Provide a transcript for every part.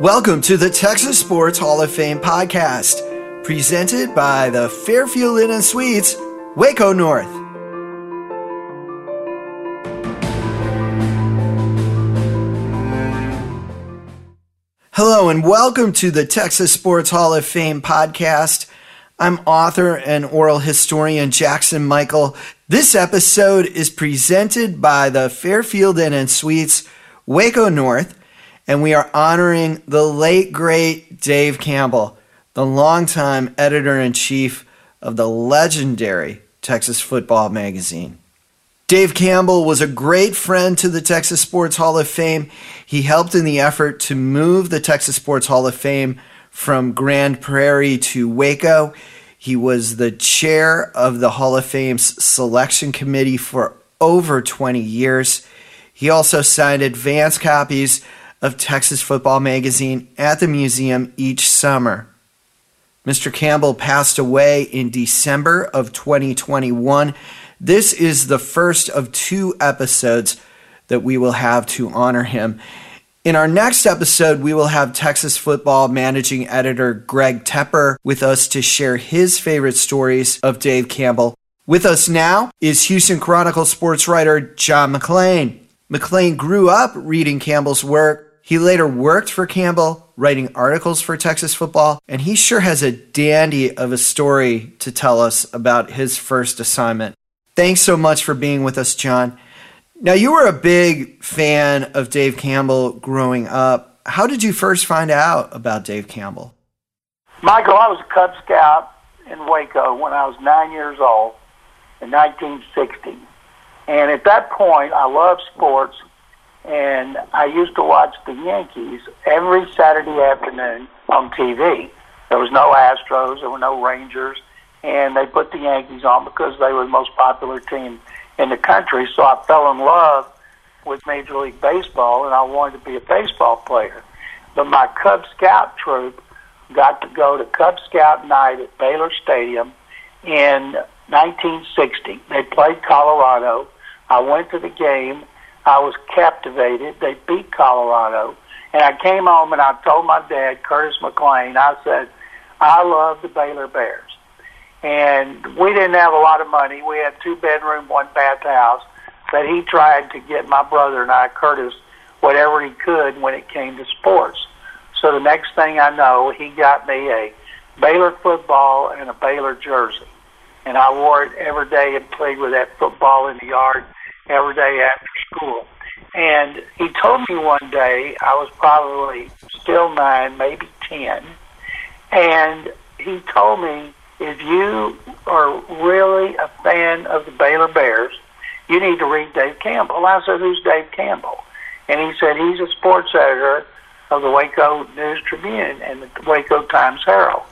Welcome to the Texas Sports Hall of Fame podcast, presented by the Fairfield Inn and Suites, Waco North. Hello, and welcome to the Texas Sports Hall of Fame podcast. I'm author and oral historian Jackson Michael. This episode is presented by the Fairfield Inn and Suites, Waco North and we are honoring the late, great Dave Campbell, the longtime editor in chief of the legendary Texas Football Magazine. Dave Campbell was a great friend to the Texas Sports Hall of Fame. He helped in the effort to move the Texas Sports Hall of Fame from Grand Prairie to Waco. He was the chair of the Hall of Fame's selection committee for over 20 years. He also signed advance copies of Texas Football Magazine at the museum each summer. Mr. Campbell passed away in December of 2021. This is the first of two episodes that we will have to honor him. In our next episode, we will have Texas football managing editor Greg Tepper with us to share his favorite stories of Dave Campbell. With us now is Houston Chronicle sports writer John McClain. McClain grew up reading Campbell's work he later worked for Campbell, writing articles for Texas football, and he sure has a dandy of a story to tell us about his first assignment. Thanks so much for being with us, John. Now, you were a big fan of Dave Campbell growing up. How did you first find out about Dave Campbell? Michael, I was a Cub Scout in Waco when I was nine years old in 1960. And at that point, I loved sports and I used to watch the Yankees every Saturday afternoon on TV. There was no Astros, there were no Rangers, and they put the Yankees on because they were the most popular team in the country. So I fell in love with Major League Baseball, and I wanted to be a baseball player. But my Cub Scout troop got to go to Cub Scout night at Baylor Stadium in 1960. They played Colorado. I went to the game I was captivated. They beat Colorado. And I came home and I told my dad, Curtis McClain, I said, I love the Baylor Bears. And we didn't have a lot of money. We had two bedroom, one bath house. But he tried to get my brother and I, Curtis, whatever he could when it came to sports. So the next thing I know, he got me a Baylor football and a Baylor jersey. And I wore it every day and played with that football in the yard every day after school. And he told me one day, I was probably still nine, maybe 10, and he told me, if you are really a fan of the Baylor Bears, you need to read Dave Campbell. I said, who's Dave Campbell? And he said, he's a sports editor of the Waco News Tribune and the Waco Times Herald.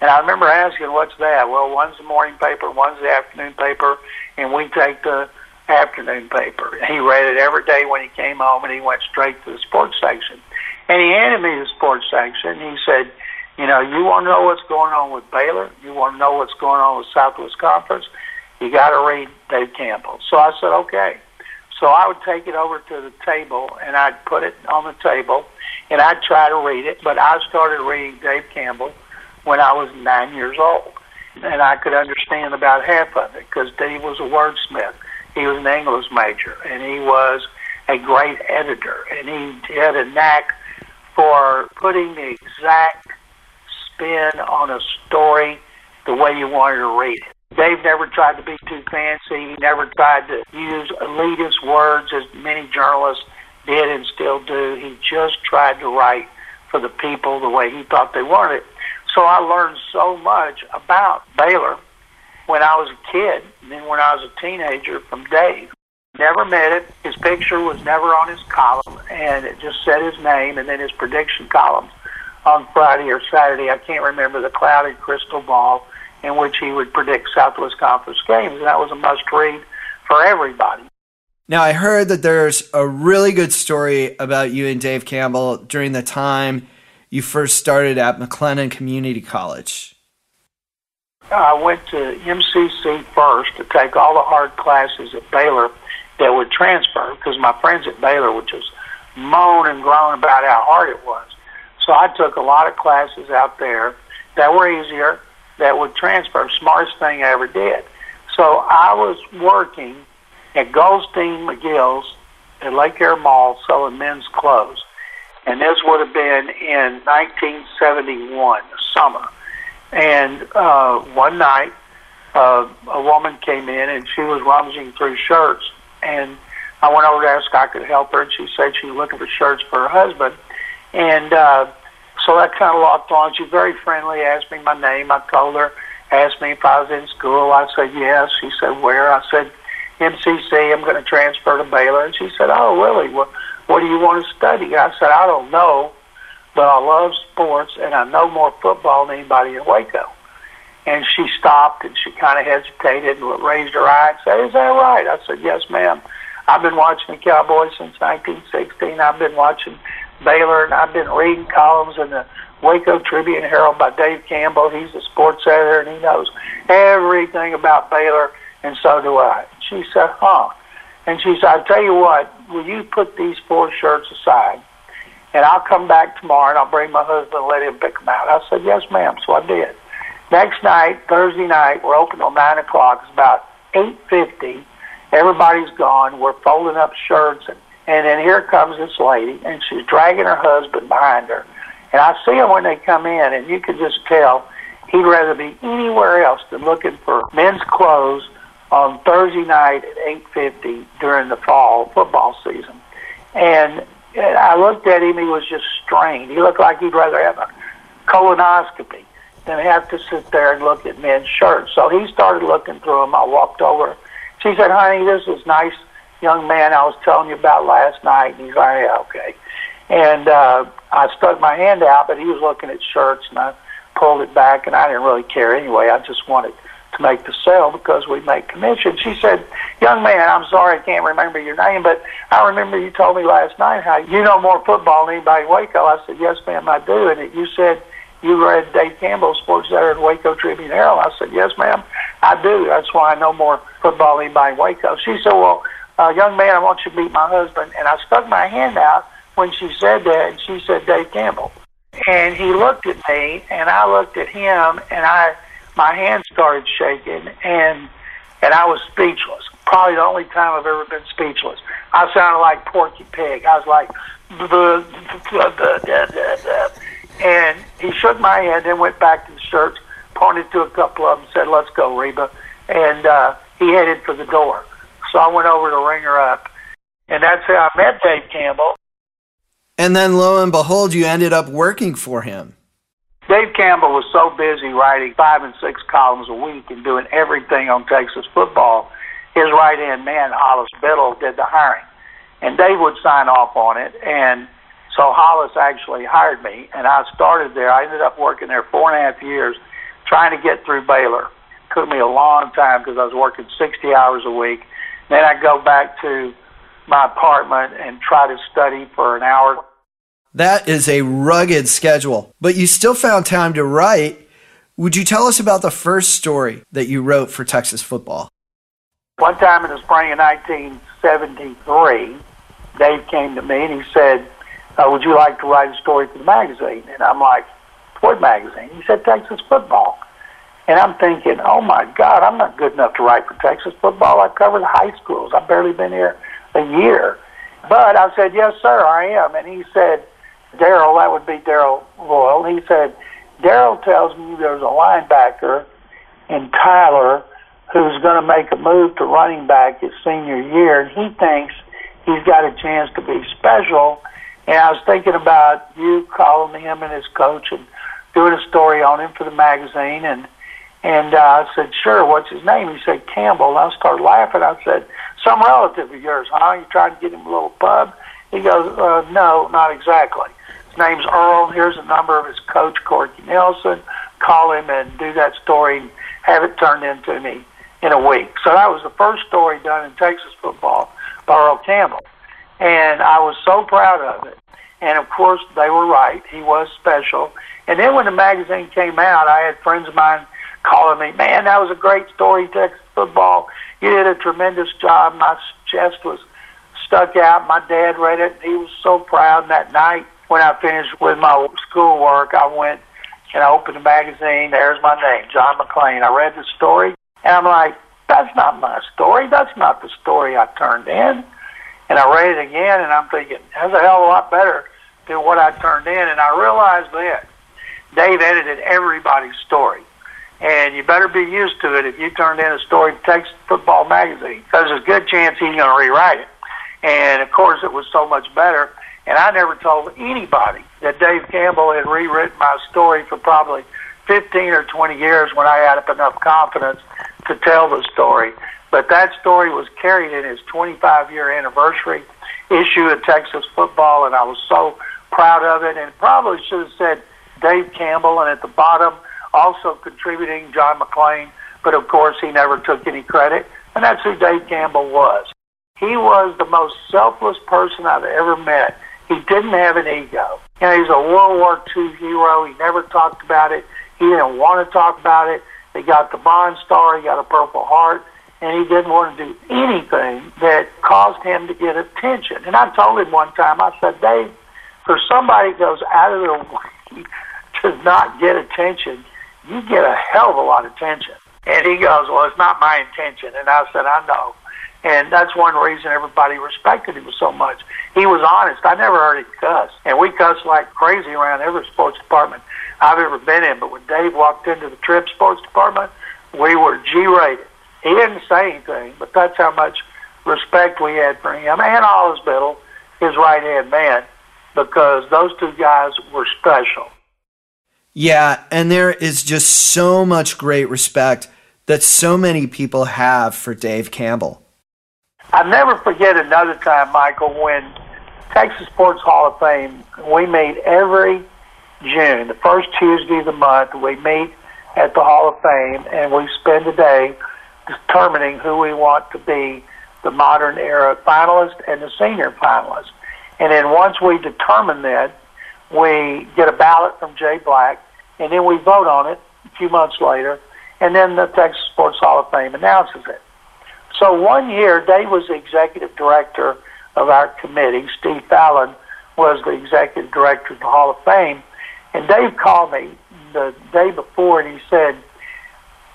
And I remember asking, what's that? Well, one's the morning paper, one's the afternoon paper, and we take the afternoon paper. He read it every day when he came home, and he went straight to the sports section. And he handed me the sports section. He said, "You know, you want to know what's going on with Baylor? You want to know what's going on with Southwest Conference? You got to read Dave Campbell." So I said, "Okay." So I would take it over to the table, and I'd put it on the table, and I'd try to read it. But I started reading Dave Campbell when I was nine years old, and I could understand about half of it because Dave was a wordsmith he was an English major, and he was a great editor, and he had a knack for putting the exact spin on a story the way you wanted to read it. Dave never tried to be too fancy. He never tried to use elitist words as many journalists did and still do. He just tried to write for the people the way he thought they wanted it. So I learned so much about Baylor when I was a kid, and then when I was a teenager from Dave. Never met him. His picture was never on his column, and it just said his name and then his prediction column on Friday or Saturday. I can't remember the clouded crystal ball in which he would predict Southwest Conference games, and that was a must read for everybody. Now, I heard that there's a really good story about you and Dave Campbell during the time you first started at McLennan Community College. I went to MCC first to take all the hard classes at Baylor that would transfer because my friends at Baylor would just moan and groan about how hard it was. So I took a lot of classes out there that were easier, that would transfer. Smartest thing I ever did. So I was working at Goldstein Migel's at Lake Air Mall selling men's clothes. And this would have been in 1971, summer. And uh, one night, uh, a woman came in and she was rummaging through shirts. And I went over to ask if I could help her, and she said she was looking for shirts for her husband. And uh, so that kind of locked on. She very friendly, asked me my name. I told her, asked me if I was in school. I said yes. She said where? I said MCC. I'm going to transfer to Baylor. And she said, oh, really? What, what do you want to study? I said, I don't know, but I love sports, and I know more football than anybody in Waco. And she stopped, and she kind of hesitated and raised her eye and said, is that right? I said, yes, ma'am. I've been watching the Cowboys since 1916. I've been watching Baylor, and I've been reading columns in the Waco Tribune Herald by Dave Campbell. He's a sports editor, and he knows everything about Baylor, and so do I. She said, huh. And she said, I'll tell you what, will you put these four shirts aside? And I'll come back tomorrow, and I'll bring my husband and let him pick them out. I said, yes, ma'am. So I did. Next night, Thursday night, we're open till 9 o'clock. It's about 8.50. Everybody's gone. We're folding up shirts, and, and then here comes this lady, and she's dragging her husband behind her. And I see them when they come in, and you can just tell he'd rather be anywhere else than looking for men's clothes on Thursday night at 8:50 during the fall football season. And I looked at him; he was just strained. He looked like he'd rather have a colonoscopy than have to sit there and look at men's shirts. So he started looking through them. I walked over. She said, "Honey, this is nice young man I was telling you about last night." And he's like, "Yeah, okay." And uh, I stuck my hand out, but he was looking at shirts, and I pulled it back, and I didn't really care anyway. I just wanted to make the sale because we make commission. She said, Young man, I'm sorry I can't remember your name, but I remember you told me last night how you know more football than anybody in Waco. I said, Yes, ma'am, I do. And you said you read Dave Campbell's Sports Center in Waco Tribune Herald. I said, Yes, ma'am, I do. That's why I know more football than anybody in Waco. She said, Well, uh, young man, I want you to meet my husband. And I stuck my hand out when she said that, and she said, Dave Campbell. And he looked at me, and I looked at him, and I my hands started shaking and and I was speechless. Probably the only time I've ever been speechless. I sounded like Porky Pig. I was like, and he shook my hand, then went back to the church, pointed to a couple of them, said, "Let's go, Reba," and uh, he headed for the door. So I went over to ring her up, and that's how I met Dave Campbell. And then, lo and behold, you ended up working for him. Dave Campbell was so busy writing five and six columns a week and doing everything on Texas football, his right hand man, Hollis Biddle, did the hiring. And Dave would sign off on it. And so Hollis actually hired me, and I started there. I ended up working there four and a half years trying to get through Baylor. Took me a long time because I was working 60 hours a week. Then I'd go back to my apartment and try to study for an hour that is a rugged schedule, but you still found time to write. Would you tell us about the first story that you wrote for Texas football? One time in the spring of 1973, Dave came to me and he said, uh, Would you like to write a story for the magazine? And I'm like, What magazine? He said, Texas football. And I'm thinking, Oh my God, I'm not good enough to write for Texas football. I covered high schools. I've barely been here a year. But I said, Yes, sir, I am. And he said, Darrell, that would be Darrell Royal. He said, Darrell tells me there's a linebacker in Tyler who's going to make a move to running back his senior year, and he thinks he's got a chance to be special. And I was thinking about you calling him and his coach and doing a story on him for the magazine, and and uh, I said, sure, what's his name? He said, Campbell. And I started laughing. I said, some relative of yours, huh? You trying to get him a little pub? He goes, uh, no, not exactly. Name's Earl. Here's a number of his coach, Corky Nelson. Call him and do that story and have it turned into me in a week. So that was the first story done in Texas football by Earl Campbell. And I was so proud of it. And of course, they were right. He was special. And then when the magazine came out, I had friends of mine calling me, man, that was a great story, Texas football. You did a tremendous job. My chest was stuck out. My dad read it. He was so proud that night when I finished with my schoolwork, I went and I opened the magazine. There's my name, John McClain. I read the story, and I'm like, that's not my story. That's not the story I turned in. And I read it again, and I'm thinking, that's a hell of a lot better than what I turned in. And I realized then, Dave edited everybody's story. And you better be used to it if you turned in a story to Texas Football Magazine, because there's a good chance he's going to rewrite it. And of course, it was so much better. And I never told anybody that Dave Campbell had rewritten my story for probably 15 or 20 years when I had enough confidence to tell the story. But that story was carried in his 25 year anniversary issue of Texas football, and I was so proud of it. And probably should have said Dave Campbell, and at the bottom, also contributing John McClain. But of course, he never took any credit, and that's who Dave Campbell was. He was the most selfless person I've ever met. He didn't have an ego. You know, he's a World War II hero. He never talked about it. He didn't want to talk about it. He got the Bronze Star. He got a Purple Heart. And he didn't want to do anything that caused him to get attention. And I told him one time, I said, Dave, for somebody that goes out of their way to not get attention, you get a hell of a lot of attention. And he goes, Well, it's not my intention. And I said, I know. And that's one reason everybody respected him so much. He was honest. I never heard him cuss. And we cuss like crazy around every sports department I've ever been in. But when Dave walked into the Trib Sports Department, we were G rated. He didn't say anything, but that's how much respect we had for him and Hollis Biddle, his right hand man, because those two guys were special. Yeah, and there is just so much great respect that so many people have for Dave Campbell. I'll never forget another time, Michael, when Texas Sports Hall of Fame, we meet every June, the first Tuesday of the month, we meet at the Hall of Fame and we spend a day determining who we want to be the modern era finalist and the senior finalist. And then once we determine that, we get a ballot from Jay Black, and then we vote on it a few months later, and then the Texas Sports Hall of Fame announces it. So one year, Dave was the executive director of our committee. Steve Fallon was the executive director of the Hall of Fame. And Dave called me the day before and he said,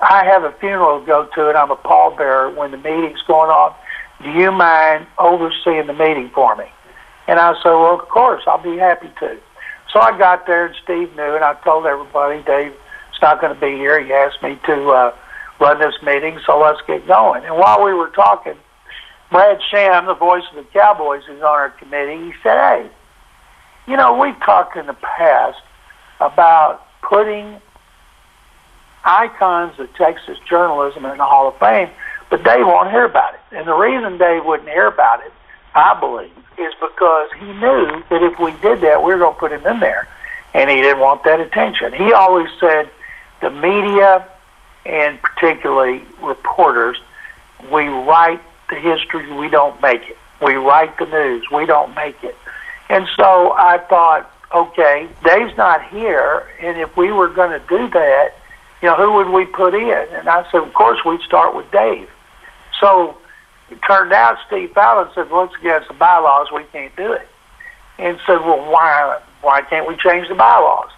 I have a funeral to go to and I'm a pallbearer when the meeting's going on. Do you mind overseeing the meeting for me? And I said, Well, of course, I'll be happy to. So I got there and Steve knew and I told everybody Dave's not going to be here. He asked me to uh, run this meeting, so let's get going. And while we were talking, Brad Sham, the voice of the Cowboys, who's on our committee, he said, Hey, you know, we've talked in the past about putting icons of Texas journalism in the Hall of Fame, but Dave won't hear about it. And the reason Dave wouldn't hear about it, I believe, is because he knew that if we did that, we were going to put him in there. And he didn't want that attention. He always said the media and particularly reporters, we write the history, we don't make it. We write the news, we don't make it. And so I thought, okay, Dave's not here, and if we were going to do that, you know, who would we put in? And I said, of course, we'd start with Dave. So it turned out Steve Fallon said, well, it's against the bylaws, we can't do it. And said, well, why, why can't we change the bylaws?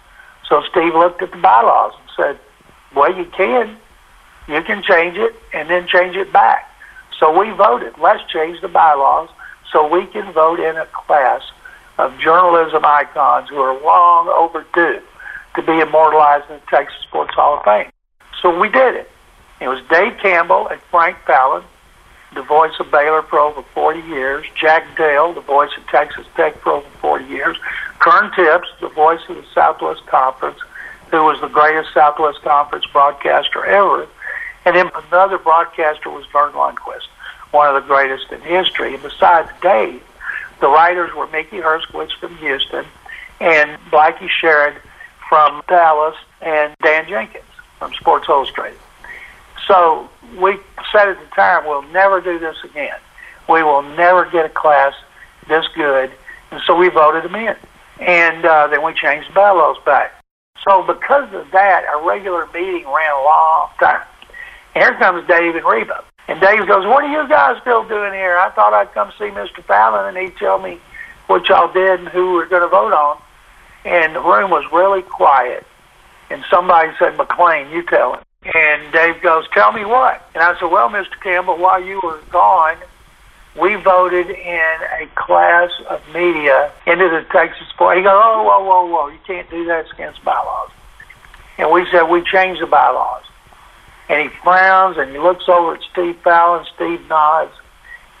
So Steve looked at the bylaws and said, well, you can. You can change it and then change it back. So we voted. Let's change the bylaws so we can vote in a class of journalism icons who are long overdue to be immortalized in the Texas Sports Hall of Fame. So we did it. It was Dave Campbell and Frank Fallon, the voice of Baylor Pro for over 40 years, Jack Dale, the voice of Texas Tech for over 40 years, Kern Tips, the voice of the Southwest Conference, who was the greatest Southwest Conference broadcaster ever, and then another broadcaster was Verne Lundquist, one of the greatest in history. And besides Dave, the writers were Mickey Herskowitz from Houston and Blackie Sherrod from Dallas and Dan Jenkins from Sports Illustrated. So we said at the time, we'll never do this again. We will never get a class this good. And so we voted them in. And uh, then we changed the bylaws back. So because of that, a regular meeting ran a long time. Here comes Dave and Reba. And Dave goes, what are you guys still doing here? I thought I'd come see Mr. Fallon and he'd tell me what y'all did and who we're going to vote on. and the room was really quiet. And somebody said, McClain, you tell him. And Dave goes, tell me what? And I said, well, Mr. Campbell, while you were gone, we voted in a class of media into the Texas sport. He goes, oh, whoa, whoa, whoa, you can't do that. It's against bylaws. And we said, we changed the bylaws. And he frowns and he looks over at Steve Fallon. Steve nods.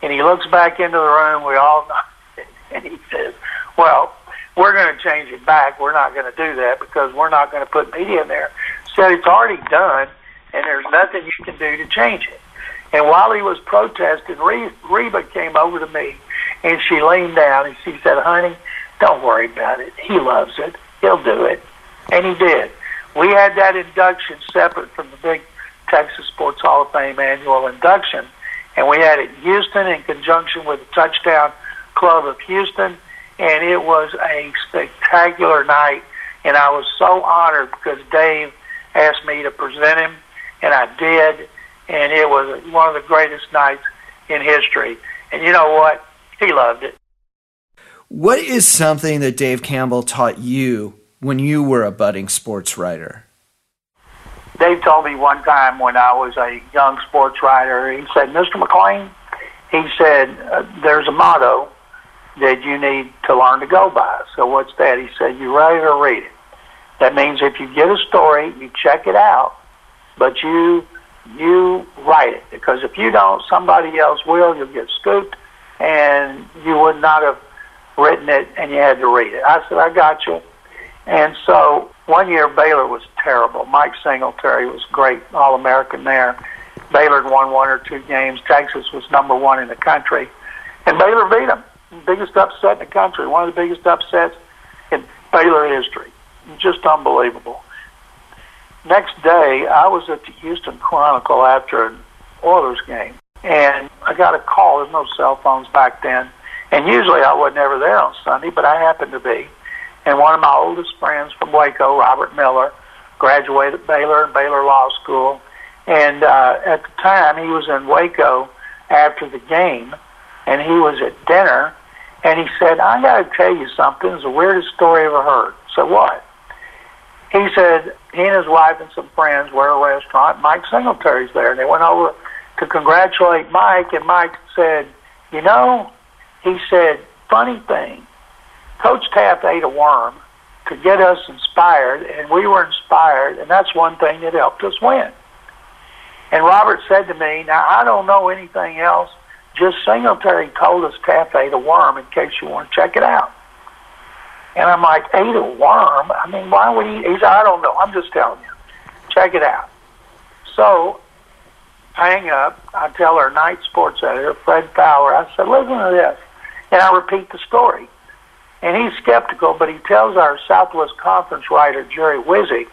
And he looks back into the room. We all nod. And he says, well, we're going to change it back. We're not going to do that because we're not going to put media in there. Said it's already done, and there's nothing you can do to change it. And while he was protesting, Reba came over to me, and she leaned down and she said, "Honey, don't worry about it. He loves it. He'll do it." And he did. We had that induction separate from the big Texas Sports Hall of Fame annual induction, and we had it in Houston in conjunction with the Touchdown Club of Houston and it was a spectacular night. And I was so honored because Dave asked me to present him, and I did, and it was one of the greatest nights in history. And you know what? He loved it. What is something that Dave Campbell taught you when you were a budding sports writer? Dave told me one time when I was a young sports writer, he said, Mr. McClain, he said, uh, there's a motto that you need to learn to go by. So what's that? He said, you write it or read it. That means if you get a story, you check it out, but you you write it because if you don't, somebody else will. You'll get scooped, and you would not have written it, and you had to read it. I said, I got you. And so one year Baylor was terrible. Mike Singletary was great, All American there. Baylor won one or two games. Texas was number one in the country, and Baylor beat them biggest upset in the country, one of the biggest upsets in Baylor history. Just unbelievable. Next day, I was at the Houston Chronicle after an Oilers game, and I got a call. There's no cell phones back then, and usually I was never there on Sunday, but I happened to be. And one of my oldest friends from Waco, Robert Miller, graduated at Baylor and Baylor Law School, and uh, at the time he was in Waco after the game, and he was at dinner and he said, I got to tell you something. It's the weirdest story I ever heard. So what? He said he and his wife and some friends were at a restaurant. Mike Singletary's there. And they went over to congratulate Mike. And Mike said, You know, he said, funny thing, Coach Teaff ate a worm to get us inspired, and we were inspired, and that's one thing that helped us win. And Robert said to me, Now, I don't know anything else just Singletary told us Teaff ate a worm in case you want to check it out. And I'm like, ate a worm? I mean, why would he? He said, I don't know. I'm just telling you. Check it out. So I hang up. I tell our night sports editor, Fred Fowler, I said, listen to this. And I repeat the story. And he's skeptical, but he tells our Southwest Conference writer, Jerry Wizig,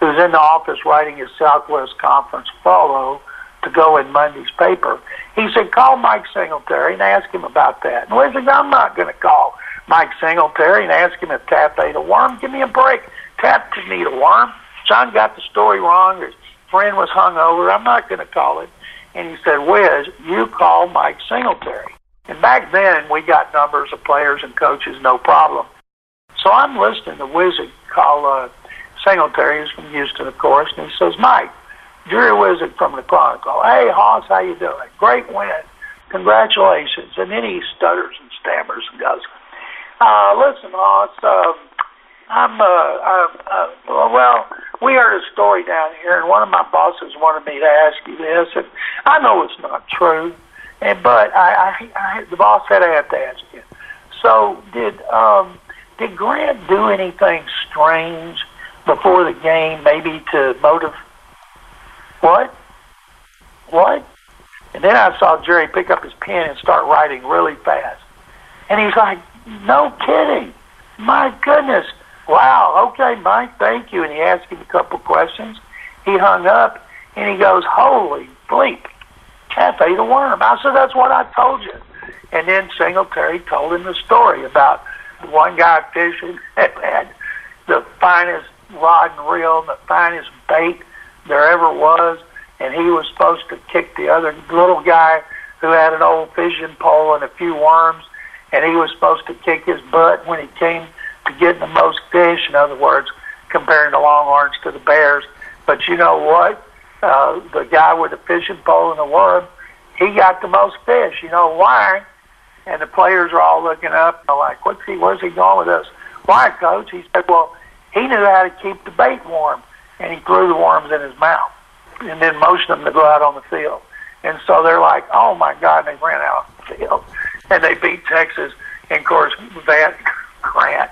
who's in the office writing his Southwest Conference follow, to go in Monday's paper. He said, call Mike Singletary and ask him about that. And said, I'm not going to call Mike Singletary and ask him if Teaff ate a worm. Give me a break. Teaff didn't eat a worm. John got the story wrong. His friend was hung over. I'm not going to call it. And he said, Wiz, you call Mike Singletary. And back then, we got numbers of players and coaches, no problem. So I'm listening to Wizig call uh, Singletary, who's from Houston, of course, and he says, Mike, Jerry Wizig from the Chronicle. Hey, Hoss, how you doing? Great win. Congratulations. And then he stutters and stammers and goes, uh, listen, Hoss, uh, I'm, uh, uh, uh, well, we heard a story down here, and one of my bosses wanted me to ask you this, and I know it's not true, and but I, I, I the boss said I have to ask you. So did um, did Grant do anything strange before the game, maybe to motivate? What? What? And then I saw Jerry pick up his pen and start writing really fast. And he's like, no kidding. My goodness. Wow. Okay, Mike, thank you. And he asked him a couple questions. He hung up and he goes, holy bleep. Ate a worm. I said, that's what I told you. And then Singletary told him the story about one guy fishing that had the finest rod and reel, the finest bait, there ever was, and he was supposed to kick the other little guy who had an old fishing pole and a few worms, and he was supposed to kick his butt when he came to getting the most fish. In other words, comparing the Longhorns to the Bears. But you know what? Uh, the guy with the fishing pole and the worm, he got the most fish. You know why? And the players are all looking up, and they're like, "What's he? Where's he going with this?" Why, coach? He said, "Well, he knew how to keep the bait warm, and he threw the worms in his mouth, and then motioned them to go out on the field." And so they're like, "Oh my God!" And they ran out on the field, and they beat Texas. And of course, Van Grant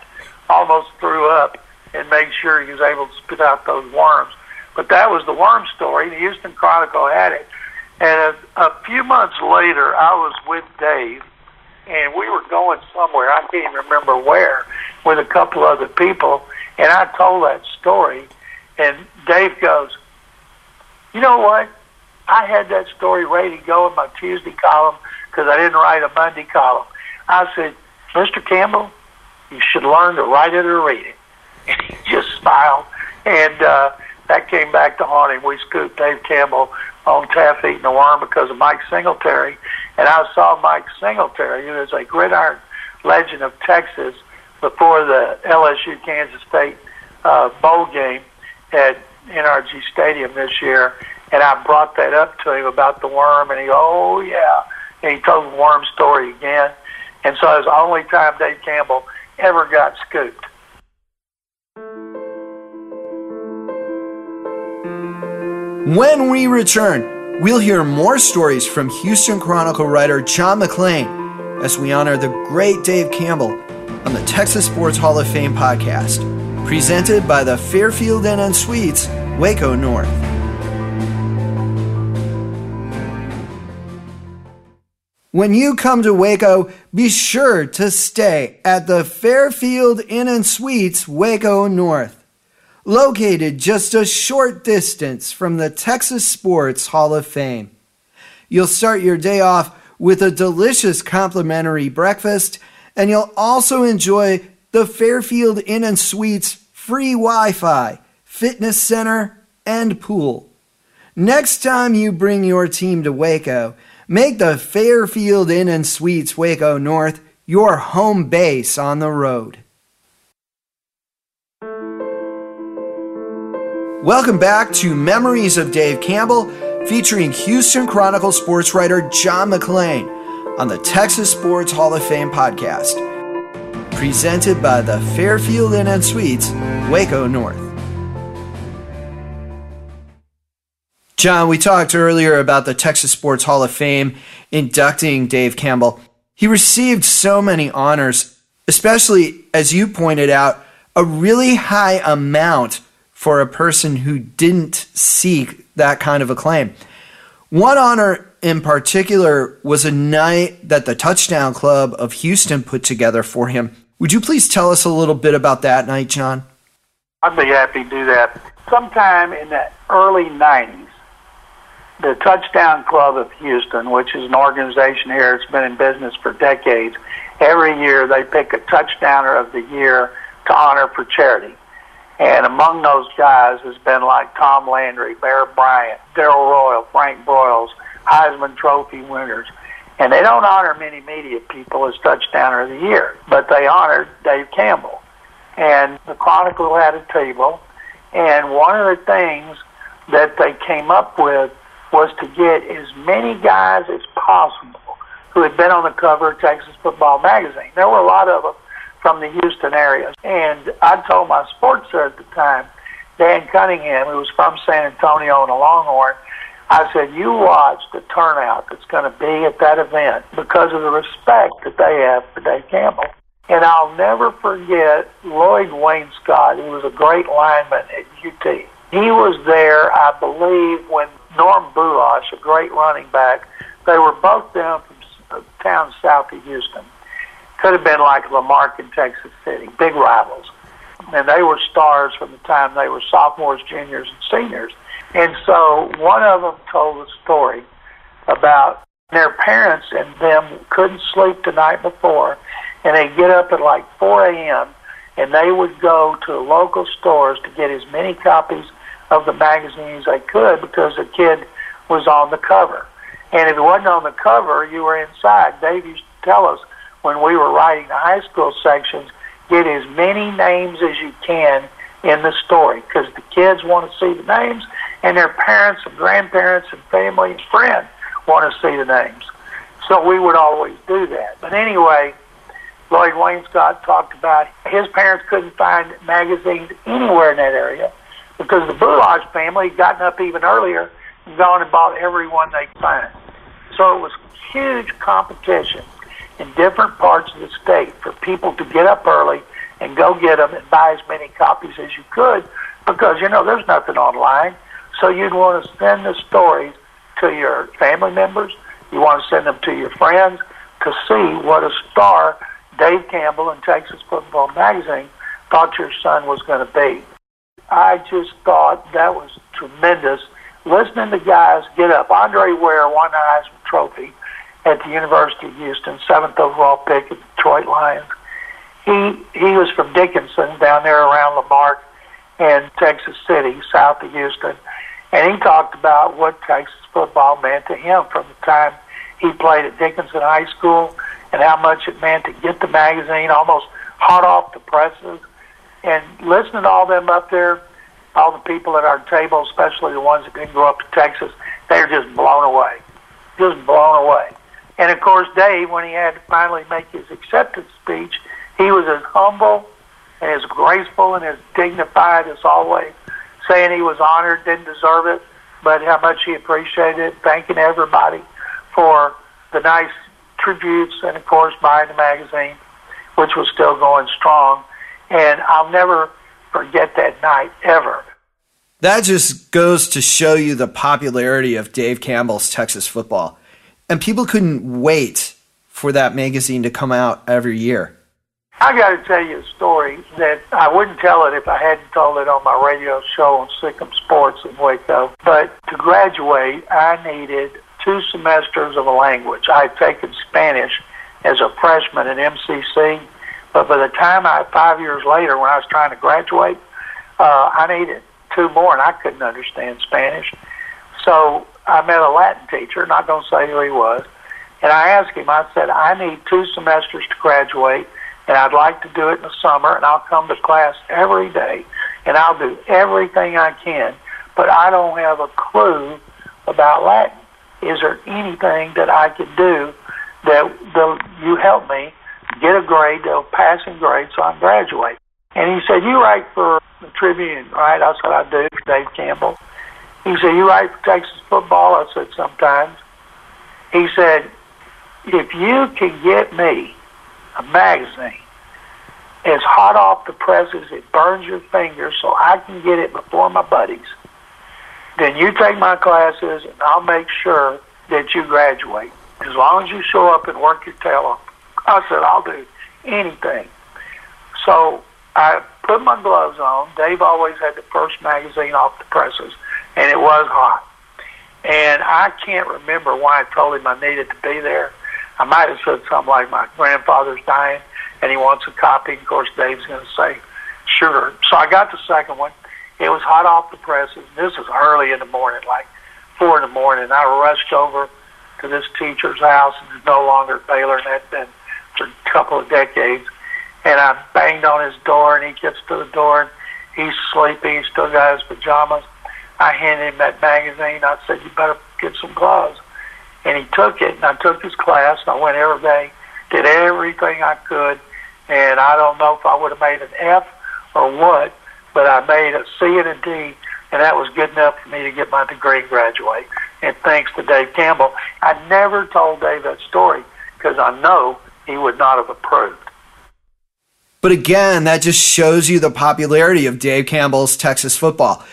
almost threw up and made sure he was able to spit out those worms. But that was the worm story. The Houston Chronicle had it. And a, a few months later, I was with Dave, and we were going somewhere. I can't even remember where, with a couple other people. And I told that story, and Dave goes, "You know what? I had that story ready to go in my Tuesday column because I didn't write a Monday column." I said, "Mr. Campbell, you should learn to write it or read it." And he just smiled, and uh, that came back to haunt him. We scooped Dave Campbell on Teaff eating a worm because of Mike Singletary, and I saw Mike Singletary, who is a gridiron legend of Texas, before the LSU Kansas State uh, bowl game at NRG Stadium this year, and I brought that up to him about the worm, and he, oh yeah, and he told the worm story again, and so it was the only time Dave Campbell ever got scooped. When we return, we'll hear more stories from Houston Chronicle writer John McClain as we honor the great Dave Campbell on the Texas Sports Hall of Fame podcast, presented by the Fairfield Inn and Suites, Waco North. When you come to Waco, be sure to stay at the Fairfield Inn and Suites, Waco North located just a short distance from the Texas Sports Hall of Fame. You'll start your day off with a delicious complimentary breakfast, and you'll also enjoy the Fairfield Inn and Suites free Wi Fi, fitness center, and pool. Next time you bring your team to Waco, make the Fairfield Inn and Suites Waco North your home base on the road. Welcome back to Memories of Dave Campbell, featuring Houston Chronicle sports writer John McClain on the Texas Sports Hall of Fame podcast. Presented by the Fairfield Inn and Suites, Waco North. John, we talked earlier about the Texas Sports Hall of Fame inducting Dave Campbell. He received so many honors, especially, as you pointed out, a really high amount for a person who didn't seek that kind of acclaim. One honor in particular was a night that the Touchdown Club of Houston put together for him. Would you please tell us a little bit about that night, John? I'd be happy to do that. Sometime in the early 90s, the Touchdown Club of Houston, which is an organization here, it's been in business for decades. Every year they pick a touchdowner of the year to honor for charity. And among those guys has been like Tom Landry, Bear Bryant, Darrell Royal, Frank Broyles, Heisman Trophy winners. And they don't honor many media people as touchdowner of the year, but they honored Dave Campbell. And the Chronicle had a table, and one of the things that they came up with was to get as many guys as possible who had been on the cover of Texas Football Magazine. There were a lot of them from the Houston area. And I told my sports at the time, Dan Cunningham, who was from San Antonio and a Longhorn, I said, you watch the turnout that's going to be at that event because of the respect that they have for Dave Campbell. And I'll never forget Lloyd Wainscott. He was a great lineman at UT. He was there, I believe, when Norm Bulaich, a great running back, they were both down from uh, town south of Houston could have been like La Marque in Texas City, big rivals. And they were stars from the time they were sophomores, juniors, and seniors. And so one of them told a story about their parents and them couldn't sleep the night before, and they get up at like 4 a.m. and they would go to local stores to get as many copies of the magazine as they could because the kid was on the cover. And if it wasn't on the cover, you were inside. Dave used to tell us when we were writing the high school sections, get as many names as you can in the story because the kids want to see the names and their parents and grandparents and family and friends want to see the names. So we would always do that. But anyway, Lloyd Wainscott talked about his parents couldn't find magazines anywhere in that area because the Bulaich family had gotten up even earlier and gone and bought every one they could find. So it was huge competition in different parts of the state for people to get up early and go get them and buy as many copies as you could because, you know, there's nothing online. So you'd want to send the stories to your family members. You want to send them to your friends to see what a star Dave Campbell in Texas Football Magazine thought your son was going to be. I just thought that was tremendous. Listening to guys get up. Andre Ware won the Heisman Trophy at the University of Houston, seventh overall pick at the Detroit Lions. He he was from Dickinson down there around La Marque and Texas City, south of Houston, and he talked about what Texas football meant to him from the time he played at Dickinson High School and how much it meant to get the magazine almost hot off the presses. And listening to all them up there, all the people at our table, especially the ones that didn't grow up in Texas, they're just blown away, just blown away. And of course, Dave, when he had to finally make his acceptance speech, he was as humble and as graceful and as dignified as always, saying he was honored, didn't deserve it, but how much he appreciated it, thanking everybody for the nice tributes and, of course, buying the magazine, which was still going strong. And I'll never forget that night ever. That just goes to show you the popularity of Dave Campbell's Texas football. And people couldn't wait for that magazine to come out every year. I got to tell you a story that I wouldn't tell it if I hadn't told it on my radio show on Sikkim Sports in Waco. But to graduate, I needed two semesters of a language. I had taken Spanish as a freshman at MCC, but by the time I, five years later, when I was trying to graduate, uh, I needed two more, and I couldn't understand Spanish. So I met a Latin teacher, not going to say who he was, and I asked him, I said, I need two semesters to graduate, and I'd like to do it in the summer, and I'll come to class every day, and I'll do everything I can, but I don't have a clue about Latin is there anything that I could do that will you help me get a grade, a passing grade, so I graduate? And he said, you write for the Tribune, right? I said, I do, Dave Campbell. He said, you write for Texas football? I said, sometimes. He said, if you can get me a magazine as hot off the press as it burns your fingers so I can get it before my buddies – then you take my classes and I'll make sure that you graduate. As long as you show up and work your tail off. I said, I'll do anything. So I put my gloves on. Dave always had the first magazine off the presses, and it was hot. And I can't remember why I told him I needed to be there. I might have said something like, my grandfather's dying, and he wants a copy. Of course, Dave's going to say, sure. So I got the second one. It was hot off the presses. This was early in the morning, like four in the morning. I rushed over to this teacher's house, and it's no longer Baylor, and had been for a couple of decades. And I banged on his door, and he gets to the door, and he's sleeping. He's still got his pajamas. I handed him that magazine. I said, "You better get some gloves." And he took it, and I took his class, and I went every day, did everything I could, and I don't know if I would have made an F or what, but I made a C and a D, and that was good enough for me to get my degree and graduate. And thanks to Dave Campbell, I never told Dave that story because I know he would not have approved. But again, that just shows you the popularity of Dave Campbell's Texas football.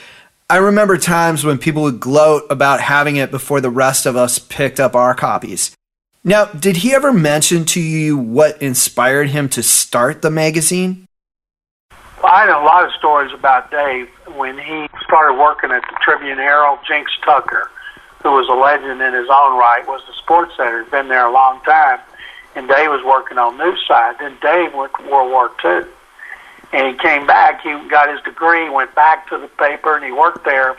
I remember times when people would gloat about having it before the rest of us picked up our copies. Now, did he ever mention to you what inspired him to start the magazine? Well, I know a lot of stories about Dave when he started working at the Tribune Herald. Jinx Tucker, who was a legend in his own right, was the sports editor. Been there a long time, and Dave was working on news side. Then Dave went to World War II, and he came back. He got his degree, went back to the paper, and he worked there.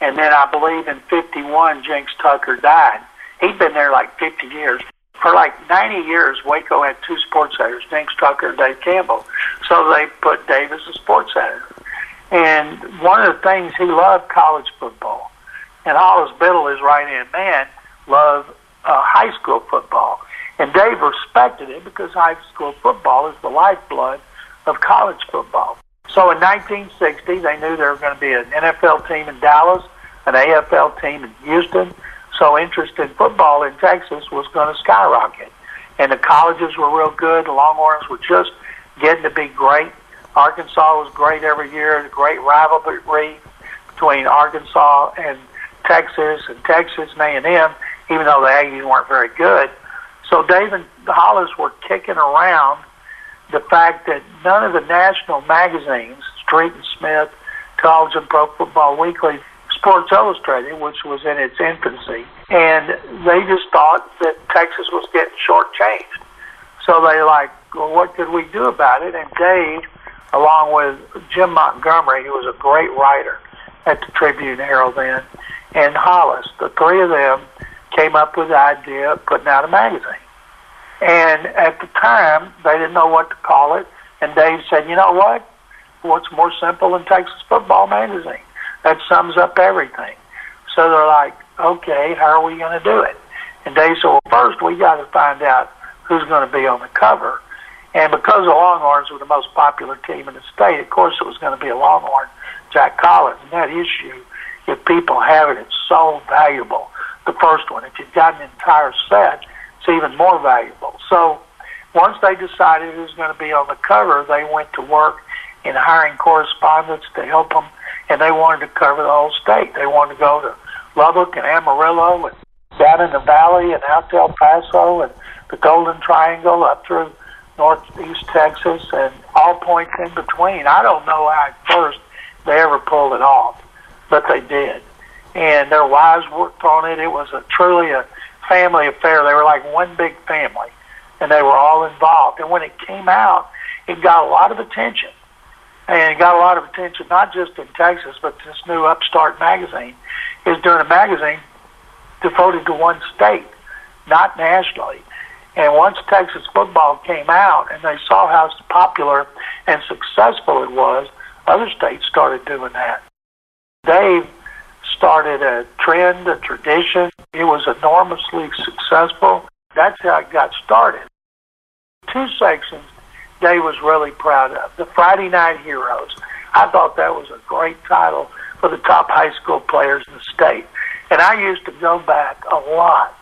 And then I believe in '51, Jinx Tucker died. He'd been there like 50 years. for like 90 years, Waco had two sports editors, James Tucker and Dave Campbell. So they put Dave as a sports editor. And one of the things he loved college football. And Hollis Biddle, his right hand man, loved uh, high school football. And Dave respected it because high school football is the lifeblood of college football. So in 1960, they knew there was going to be an NFL team in Dallas, an AFL team in Houston. So interest in football in Texas was going to skyrocket. And the colleges were real good. The Longhorns were just getting to be great. Arkansas was great every year. A great rivalry between Arkansas and Texas, and Texas and A&M, even though the Aggies weren't very good. So Dave and Hollis were kicking around the fact that none of the national magazines, Street and Smith, College and Pro Football Weekly, Sports Illustrated, which was in its infancy, and they just thought that Texas was getting shortchanged. So they like, well, what could we do about it? And Dave, along with Jim Montgomery, who was a great writer at the Tribune Herald then, and Hollis, the three of them came up with the idea of putting out a magazine. And at the time, they didn't know what to call it. And Dave said, you know what? What's more simple than Texas Football Magazine? That sums up everything. So they're like, okay, how are we going to do it? And Dave said, well, first we got to find out who's going to be on the cover. And because the Longhorns were the most popular team in the state, of course it was going to be a Longhorn, Jack Collins. And that issue, if people have it, it's so valuable. The first one, if you've got an entire set, it's even more valuable. So once they decided who was going to be on the cover, they went to work in hiring correspondents to help them, and they wanted to cover the whole state. They wanted to go to Lubbock and Amarillo and down in the valley and out to El Paso and the Golden Triangle up through northeast Texas and all points in between. I don't know how at first they ever pulled it off, but they did. And their wives worked on it. It was a truly a family affair. They were like one big family, and they were all involved. And when it came out, it got a lot of attention. And it got a lot of attention not just in Texas, but this new upstart magazine is doing a magazine devoted to one state, not nationally. And once Texas football came out and they saw how popular and successful it was, other states started doing that. Dave started a trend, a tradition. It was enormously successful. That's how it got started. Two sections Dave was really proud of. The Friday Night Heroes. I thought that was a great title for the top high school players in the state. And I used to go back a lot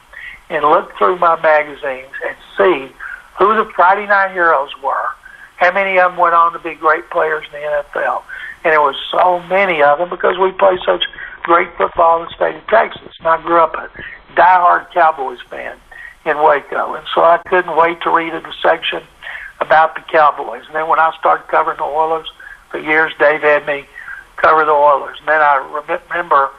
and look through my magazines and see who the Friday Night Heroes were, how many of them went on to be great players in the NFL. And there was so many of them because we play such great football in the state of Texas. And I grew up a diehard Cowboys fan in Waco. And so I couldn't wait to read the section about the Cowboys. And then when I started covering the Oilers for years, Dave had me cover the Oilers. And then I remember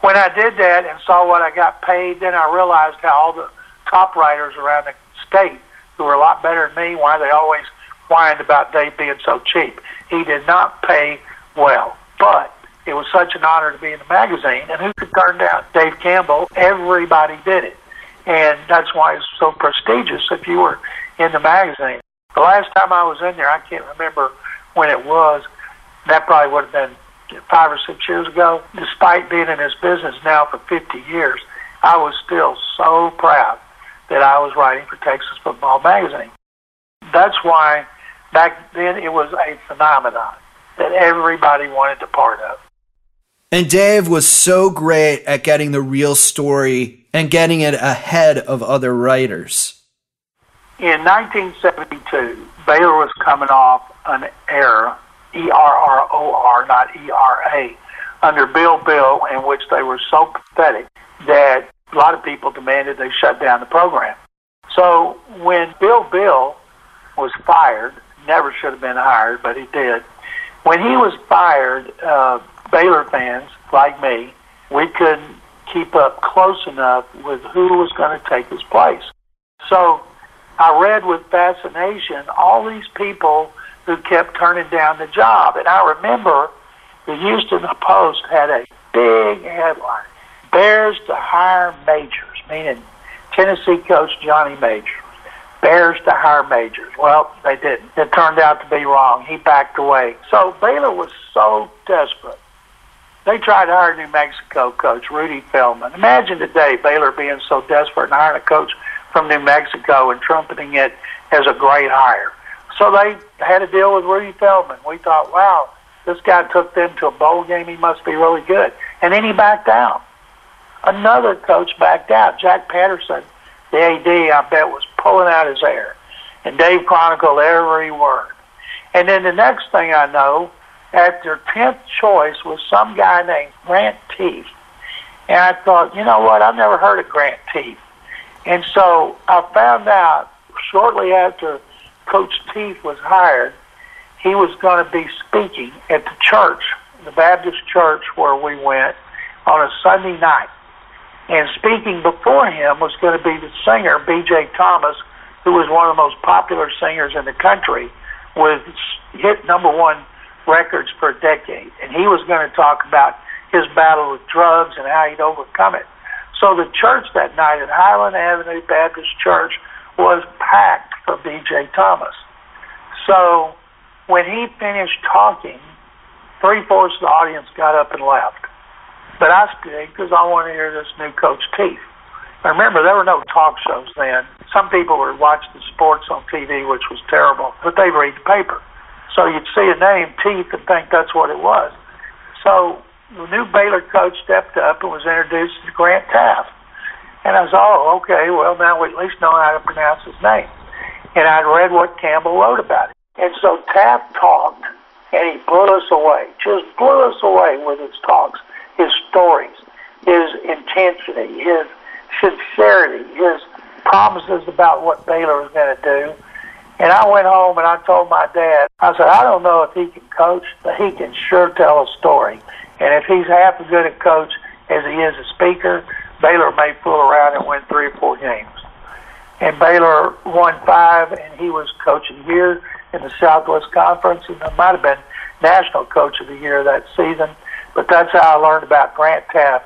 when I did that and saw what I got paid, then I realized how all the top writers around the state who were a lot better than me, why they always whined about Dave being so cheap. He did not pay well. But it was such an honor to be in the magazine. And who could turn down Dave Campbell? Everybody did it. And that's why it's so prestigious if you were in the magazine. The last time I was in there, I can't remember when it was. That probably would have been five or six years ago. Despite being in this business now for 50 years, I was still so proud that I was writing for Texas Football Magazine. That's why back then it was a phenomenon that everybody wanted a part of. And Dave was so great at getting the real story and getting it ahead of other writers. In 1972, Baylor was coming off an error, E R R O R, not E R A, under Bill Beall, in which they were so pathetic that a lot of people demanded they shut down the program. So when Bill Beall was fired, never should have been hired, but he did. When he was fired, uh, Baylor fans like me, we couldn't keep up close enough with who was going to take his place. So I read with fascination all these people who kept turning down the job. And I remember the Houston Post had a big headline Bears to hire majors, meaning Tennessee coach Johnny Major. Bears to hire Majors. Well, they didn't. It turned out to be wrong. He backed away. So Baylor was so desperate. They tried to hire New Mexico coach Rudy Feldman. Imagine today Baylor being so desperate and hiring a coach from New Mexico and trumpeting it as a great hire. So they had a deal with Rudy Feldman. We thought, wow, this guy took them to a bowl game. He must be really good. And then he backed out. Another coach backed out. Jack Patterson, the AD, I bet, was pulling out his hair. And Dave chronicled every word. And then the next thing I know, at their 10th choice was some guy named Grant Teeth. And I thought, you know what? I've never heard of Grant Teeth. And so I found out shortly after Coach Teeth was hired, he was going to be speaking at the church, the Baptist church where we went, on a Sunday night. And speaking before him was going to be the singer, B.J. Thomas, who was one of the most popular singers in the country with hit number one records a decade. And he was going to talk about his battle with drugs and how he'd overcome it. So the church that night at Highland Avenue Baptist Church was packed for B.J. Thomas. So when he finished talking, three fourths of the audience got up and left. But I stayed because I wanted to hear this new coach Teeth. Now remember, there were no talk shows then. Some people would watch the sports on TV, which was terrible, but they'd read the paper. So you'd see a name, Teeth, and think that's what it was. So the new Baylor coach stepped up and was introduced to Grant Teaff. And I was, oh, okay, well, now we at least know how to pronounce his name. And I'd read what Campbell wrote about it. And so Teaff talked, and he blew us away, just blew us away with his talks his stories, his intensity, his sincerity, his promises about what Baylor was going to do. And I went home and I told my dad, I said, I don't know if he can coach, but he can sure tell a story. And if he's half as good a coach as he is a speaker, Baylor may fool around and win three or four games. And Baylor won five, and he was coach of the year in the Southwest Conference, and it might have been national coach of the year that season. But that's how I learned about Grant Teaff.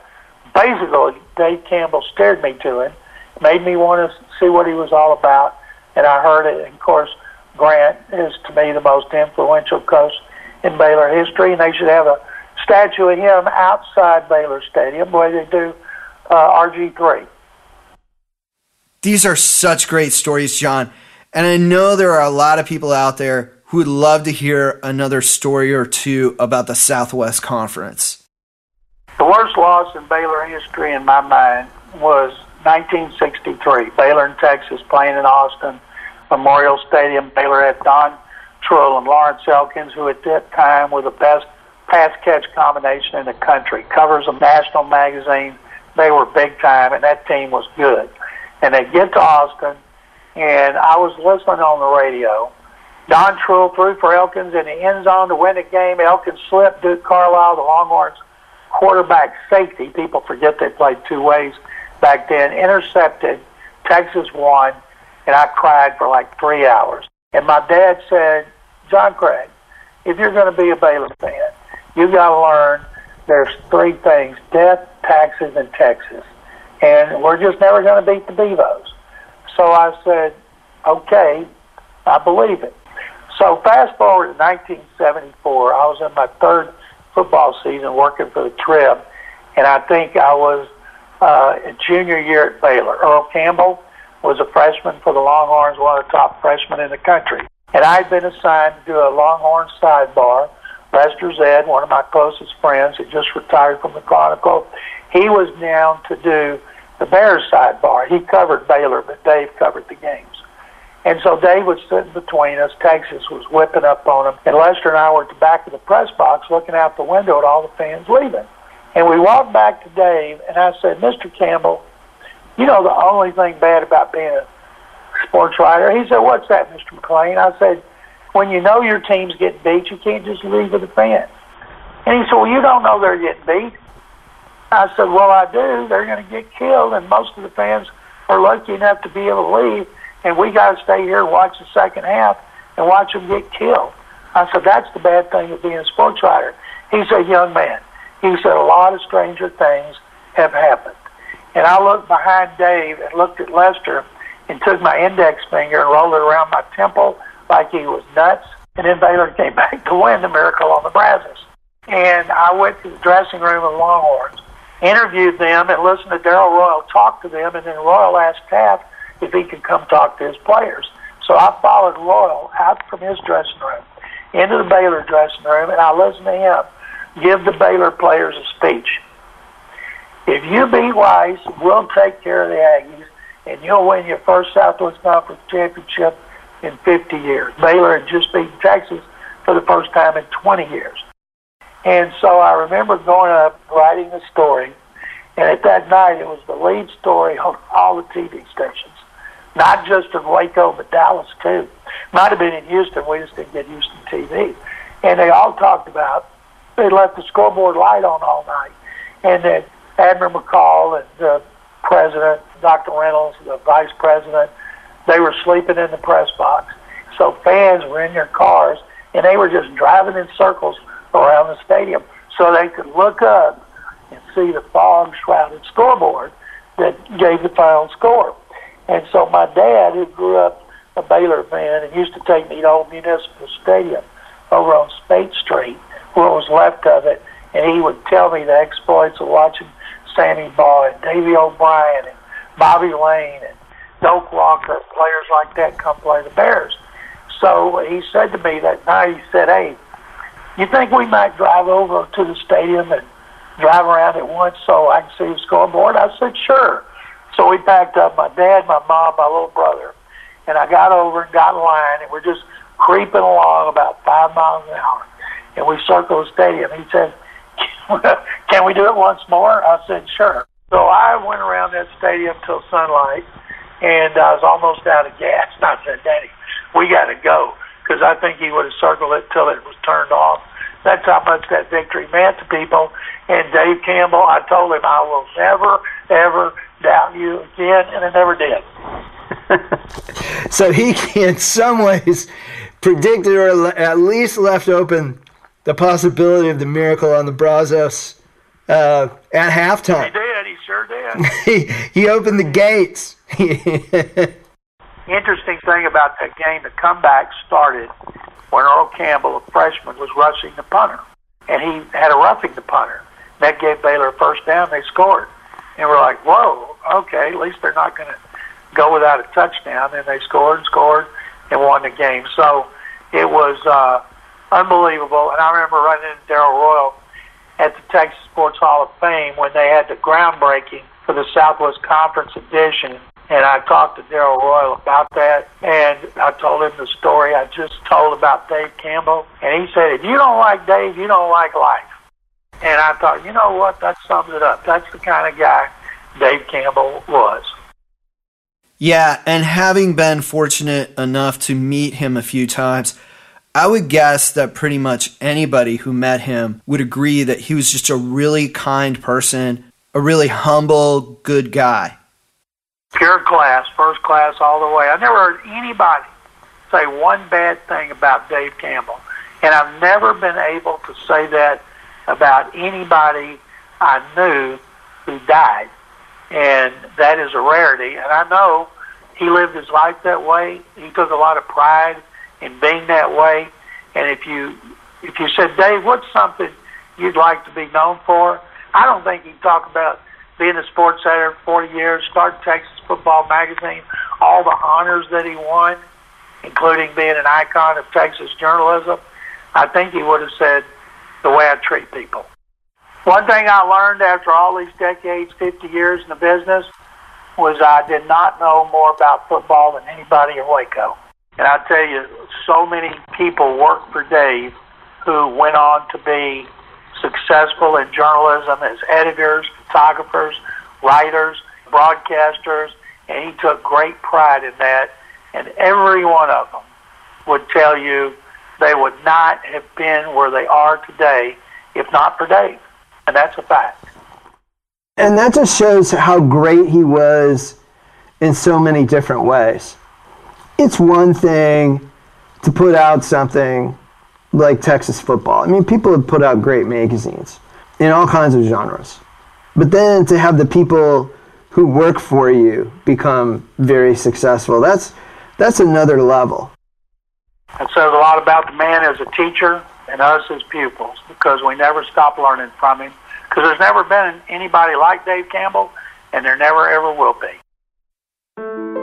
Basically, Dave Campbell steered me to him, made me want to see what he was all about, and I heard it. And of course, Grant is to me the most influential coach in Baylor history, and they should have a statue of him outside Baylor Stadium, the way they do uh, RG3. These are such great stories, John. And I know there are a lot of people out there who would love to hear another story or two about the Southwest Conference. The worst loss in Baylor history, in my mind, was 1963. Baylor in Texas playing in Austin, Memorial Stadium. Baylor had Don Trull and Lawrence Elkins, who at that time were the best pass catch combination in the country. Covers of national magazine. They were big time, and that team was good. And they get to Austin, and I was listening on the radio Don Trull threw for Elkins in the end zone to win the game. Elkins slipped. Duke Carlisle, the Longhorns quarterback safety, people forget they played two ways back then, intercepted. Texas won, and I cried for like three hours. And my dad said, John Craig, if you're going to be a Baylor fan, you've got to learn there's three things death, taxes, and Texas. And we're just never going to beat the Bevos. So I said, okay, I believe it. So fast forward to 1974, I was in my third football season working for the Trib, and I think I was uh, junior year at Baylor. Earl Campbell was a freshman for the Longhorns, one of the top freshmen in the country. And I'd been assigned to do a Longhorn sidebar. Lester Zed, one of my closest friends, had just retired from the Chronicle. He was down to do the Bears sidebar. He covered Baylor, but Dave covered the games. And so Dave was sitting between us. Texas was whipping up on him. And Lester and I were at the back of the press box looking out the window at all the fans leaving. And we walked back to Dave, and I said, Mr. Campbell, you know the only thing bad about being a sports writer? He said, What's that, Mr. McClain? I said, When you know your team's getting beat, you can't just leave with the fans. And he said, Well, you don't know they're getting beat. I said, Well, I do. They're going to get killed, and most of the fans are lucky enough to be able to leave and we got to stay here and watch the second half and watch them get killed. I said, that's the bad thing of being a sports writer. He's a young man. He said, a lot of stranger things have happened. And I looked behind Dave and looked at Lester and took my index finger and rolled it around my temple like he was nuts. And then Baylor came back to win the Miracle on the Brazos. And I went to the dressing room of Longhorns, interviewed them, and listened to Darrell Royal talk to them. And then Royal asked Teaff if he could come talk to his players. So I followed Royal out from his dressing room into the Baylor dressing room, and I listened to him give the Baylor players a speech. If you beat Rice, we'll take care of the Aggies, and you'll win your first Southwest Conference championship in 50 years. Baylor had just beaten Texas for the first time in 20 years. And so I remember going up, writing the story, and at that night it was the lead story on all the TV stations, not just in Waco, but Dallas too. Might have been in Houston, we just didn't get Houston TV. And they all talked about they left the scoreboard light on all night, and that Abner McCall and the president, Dr. Reynolds, the vice president, they were sleeping in the press box. So fans were in their cars, and they were just driving in circles around the stadium so they could look up and see the fog shrouded scoreboard that gave the final score. And so my dad, who grew up a Baylor fan and used to take me to Old Municipal Stadium over on Speight Street, what was left of it, and he would tell me the exploits of watching Sammy Baugh and Davy O'Brien and Bobby Layne and Doak Walker, players like that come play the Bears. So he said to me that night, he said, hey, you think we might drive over to the stadium and drive around it once so I can see the scoreboard? I said, sure. So we packed up my dad, my mom, my little brother, and I got over and got in line, and we're just creeping along about five miles an hour. And we circled the stadium. He said, can we do it once more? I said, sure. So I went around that stadium till sunlight, and I was almost out of gas. And I said, Daddy, we got to go because I think he would have circled it till it was turned off. That's how much that victory meant to people. And Dave Campbell, I told him I will never, ever doubt you again, and I never did. so he, in some ways, predicted or at least left open the possibility of the miracle on the Brazos uh, at halftime. He did. He sure did. he, he opened the gates. Interesting thing about that game, the comeback started when Earl Campbell, a freshman, was rushing the punter, and he had a roughing the punter. That gave Baylor a first down. They scored, and we're like, "Whoa, okay, at least they're not going to go without a touchdown." And they scored and scored and won the game. So it was uh, unbelievable. And I remember running into Darrell Royal at the Texas Sports Hall of Fame when they had the groundbreaking for the Southwest Conference edition and I talked to Darrell Royal about that, and I told him the story I just told about Dave Campbell, and he said, if you don't like Dave, you don't like life. And I thought, you know what, that sums it up. That's the kind of guy Dave Campbell was. Yeah, and having been fortunate enough to meet him a few times, I would guess that pretty much anybody who met him would agree that he was just a really kind person, a really humble, good guy pure class, first class all the way. I never heard anybody say one bad thing about Dave Campbell. And I've never been able to say that about anybody I knew who died. And that is a rarity. And I know he lived his life that way. He took a lot of pride in being that way. And if you if you said, Dave, what's something you'd like to be known for? I don't think he'd talk about being a sports editor for 40 years, started Texas Football Magazine, all the honors that he won, including being an icon of Texas journalism, I think he would have said the way I treat people. One thing I learned after all these decades, 50 years in the business, was I did not know more about football than anybody in Waco. And I tell you, so many people worked for Dave who went on to be successful in journalism as editors, photographers, writers, broadcasters, and he took great pride in that. And every one of them would tell you they would not have been where they are today if not for Dave. And that's a fact. And that just shows how great he was in so many different ways. It's one thing to put out something like Texas football. I mean, people have put out great magazines in all kinds of genres. But then to have the people who work for you become very successful. That's that's another level. It says a lot about the man as a teacher and us as pupils because we never stop learning from him. Because there's never been anybody like Dave Campbell, and there never ever will be.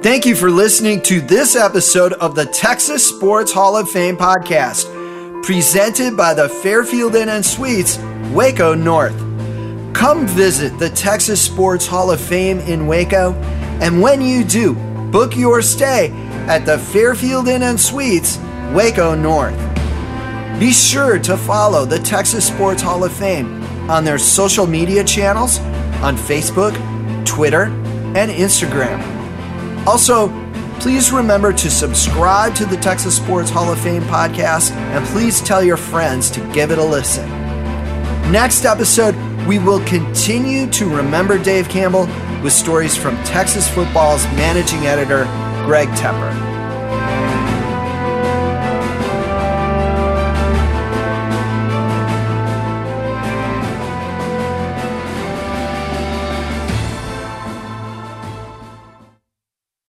Thank you for listening to this episode of the Texas Sports Hall of Fame podcast, presented by the Fairfield Inn and Suites, Waco North. Come visit the Texas Sports Hall of Fame in Waco, and when you do, book your stay at the Fairfield Inn and Suites, Waco North. Be sure to follow the Texas Sports Hall of Fame on their social media channels on Facebook, Twitter, and Instagram. Also, please remember to subscribe to the Texas Sports Hall of Fame podcast and please tell your friends to give it a listen. Next episode, we will continue to remember Dave Campbell with stories from Texas football's managing editor, Greg Tepper.